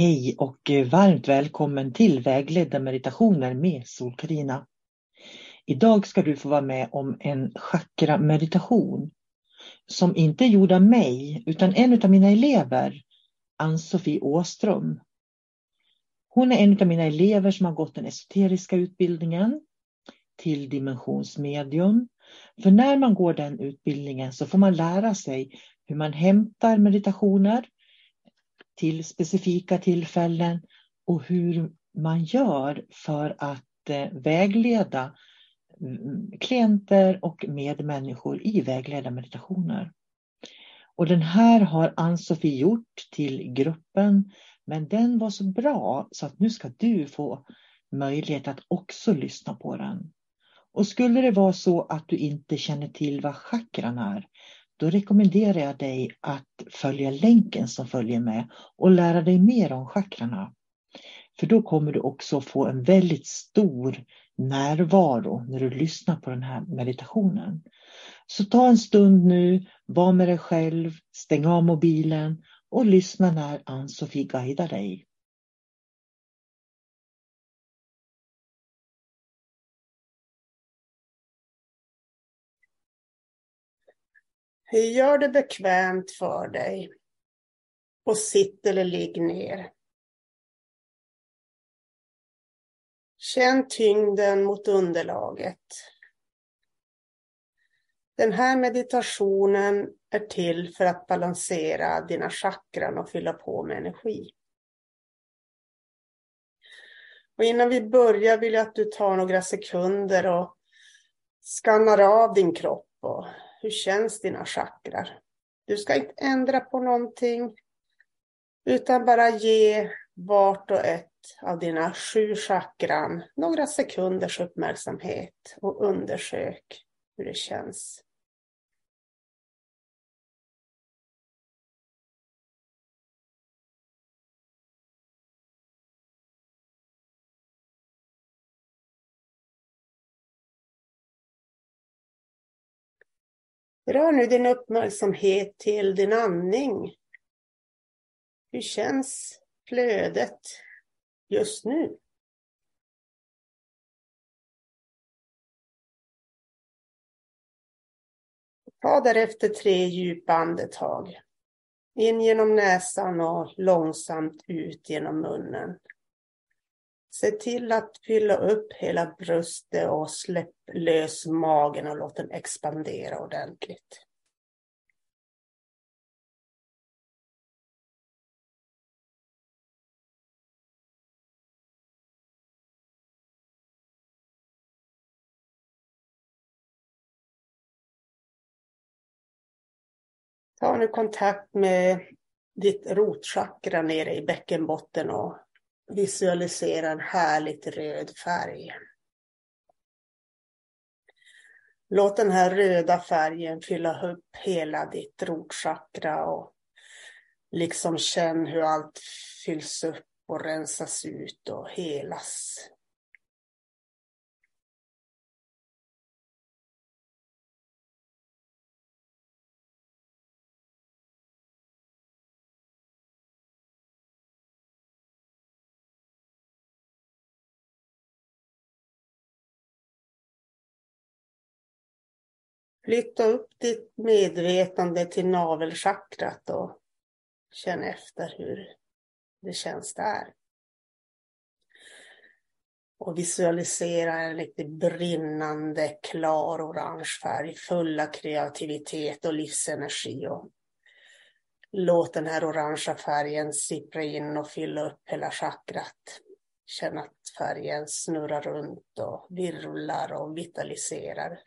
Hej och eh, varmt välkommen till vägledda meditationer med Sol-Karina. Idag ska du få vara med om en chakra-meditation som inte är gjord av mig utan en av mina elever, Ann-Sofie Åström. Hon är en av mina elever som har gått den esoteriska utbildningen till dimensionsmedium. För när man går den utbildningen så får man lära sig hur man hämtar meditationer till specifika tillfällen och hur man gör för att eh, vägleda mm, klienter och medmänniskor i vägledda meditationer. Och den här har Ann-Sofie gjort till gruppen, men den var så bra så att nu ska du få möjlighet att också lyssna på den. Och skulle det vara så att du inte känner till vad chakran är, då rekommenderar jag dig att följa länken som följer med och lära dig mer om chakrarna. För då kommer du också få en väldigt stor närvaro när du lyssnar på den här meditationen. Så ta en stund nu, var med dig själv, stäng av mobilen och lyssna när Ann-Sofie guidar dig. Gör det bekvämt för dig. Och sitt eller ligg ner. Känn tyngden mot underlaget. Den här meditationen är till för att balansera dina chakran och fylla på med energi. Och innan vi börjar vill jag att du tar några sekunder och skannar av din kropp och hur känns dina chakrar? Du ska inte ändra på någonting, utan bara ge vart och ett av dina sju chakran några sekunders uppmärksamhet och undersök hur det känns. Rör nu din uppmärksamhet till din andning. Hur känns flödet just nu? Ta därefter tre djupa andetag. In genom näsan och långsamt ut genom munnen. Se till att fylla upp hela bröstet och släpp lös magen och låt den expandera ordentligt. Ta nu kontakt med ditt rotchakra nere i bäckenbotten och visualisera en härligt röd färg. Låt den här röda färgen fylla upp hela ditt rotchakra och liksom känn hur allt fylls upp och rensas ut och helas. Flytta upp ditt medvetande till navelchakrat och känn efter hur det känns där. Och visualisera en riktigt brinnande klar orange färg full av kreativitet och livsenergi. Och låt den här orangea färgen sippra in och fylla upp hela chakrat. Känn att färgen snurrar runt och virvlar och vitaliserar.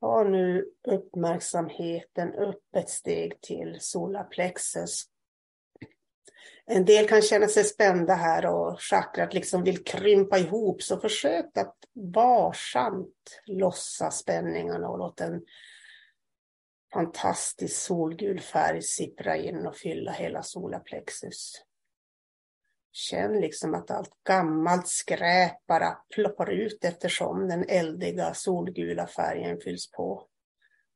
Ta nu uppmärksamheten upp ett steg till solarplexus. En del kan känna sig spända här och chakrat liksom vill krympa ihop, så försök att varsamt lossa spänningarna och låt en fantastisk solgul färg sippra in och fylla hela solarplexus. Känn liksom att allt gammalt skräp bara ploppar ut eftersom den eldiga solgula färgen fylls på.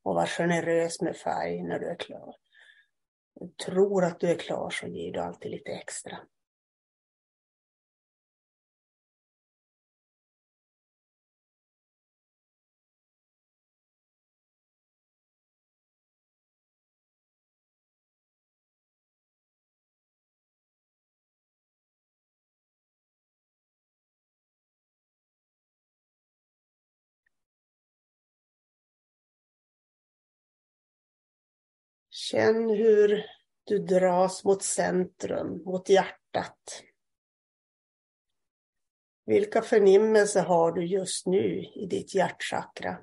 Och var generös med färg när du är klar. Tror att du är klar så ger du alltid lite extra. Känn hur du dras mot centrum, mot hjärtat. Vilka förnimmelser har du just nu i ditt hjärtchakra?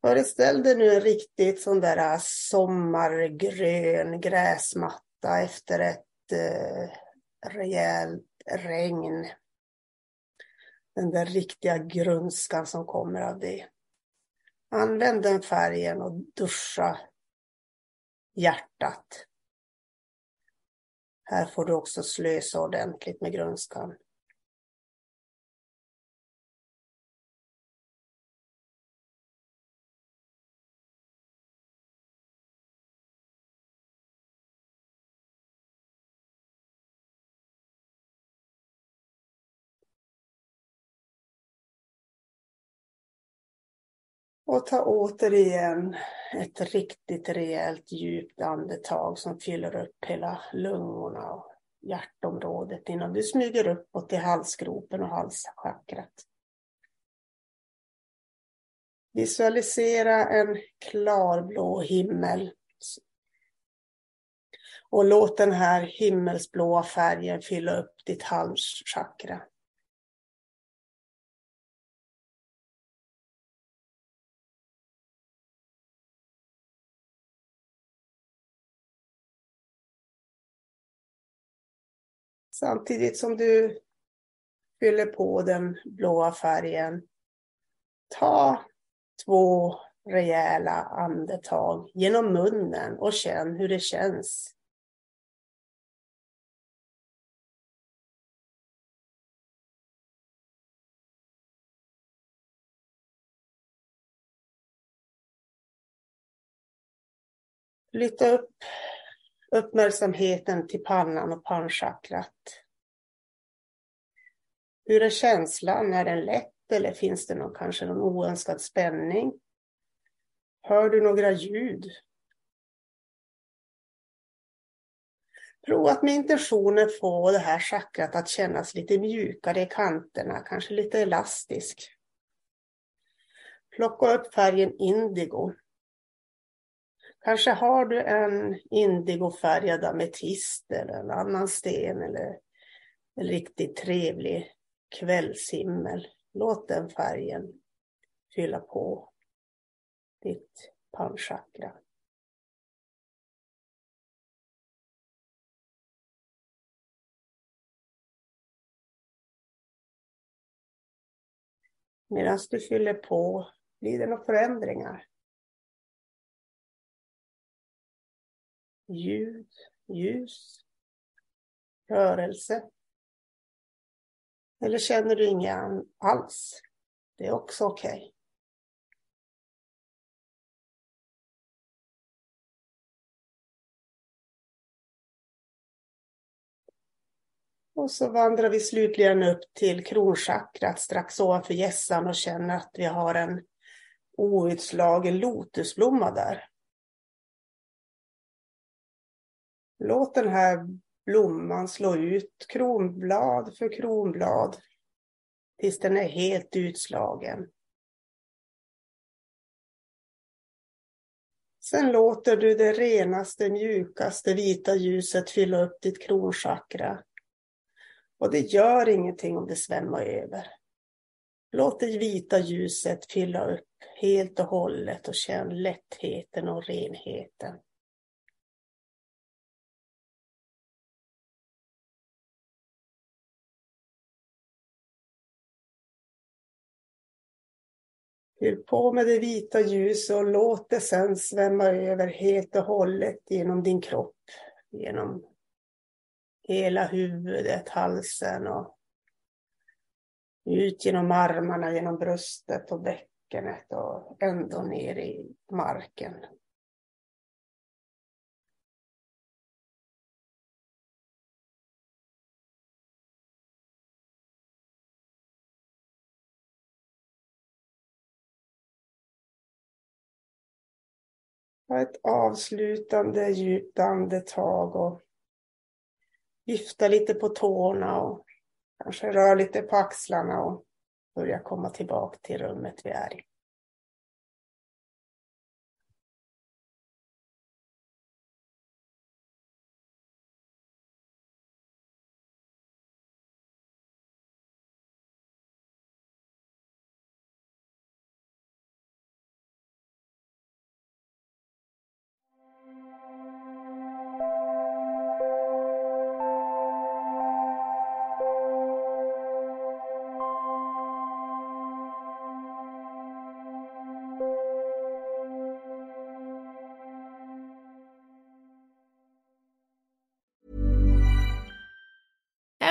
Föreställ dig nu en riktigt sån där äh, sommargrön gräsmatta efter ett eh, rejält regn. Den där riktiga grönskan som kommer av det. Använd den färgen och duscha hjärtat. Här får du också slösa ordentligt med grönskan. Och ta återigen ett riktigt rejält djupt andetag som fyller upp hela lungorna och hjärtområdet innan du smyger uppåt i halsgropen och halschakrat. Visualisera en klarblå himmel. Och låt den här himmelsblåa färgen fylla upp ditt halschakra. Samtidigt som du fyller på den blåa färgen. Ta två rejäla andetag genom munnen och känn hur det känns. Flytta upp uppmärksamheten till pannan och pannchakrat. Hur är känslan? Är den lätt eller finns det någon, kanske någon oönskad spänning? Hör du några ljud? Prova att med intentionen få det här chakrat att kännas lite mjukare i kanterna, kanske lite elastisk. Plocka upp färgen indigo. Kanske har du en indigofärgad ametist eller en annan sten eller en riktigt trevlig kvällshimmel. Låt den färgen fylla på ditt panchakra. Medan du fyller på blir det några förändringar. Ljud, ljus, rörelse. Eller känner du inga alls? Det är också okej. Okay. Och så vandrar vi slutligen upp till kronchakrat strax ovanför hjässan och känner att vi har en outslagen lotusblomma där. Låt den här blomman slå ut kronblad för kronblad tills den är helt utslagen. Sen låter du det renaste, mjukaste vita ljuset fylla upp ditt kronchakra. Och det gör ingenting om det svämmar över. Låt det vita ljuset fylla upp helt och hållet och känn lättheten och renheten. På med det vita ljuset och låt det sen svämma över helt och hållet genom din kropp. Genom hela huvudet, halsen och ut genom armarna, genom bröstet och bäckenet och ändå ner i marken. Ta ett avslutande djupt andetag och vifta lite på tårna och kanske rör lite på axlarna och börja komma tillbaka till rummet vi är i.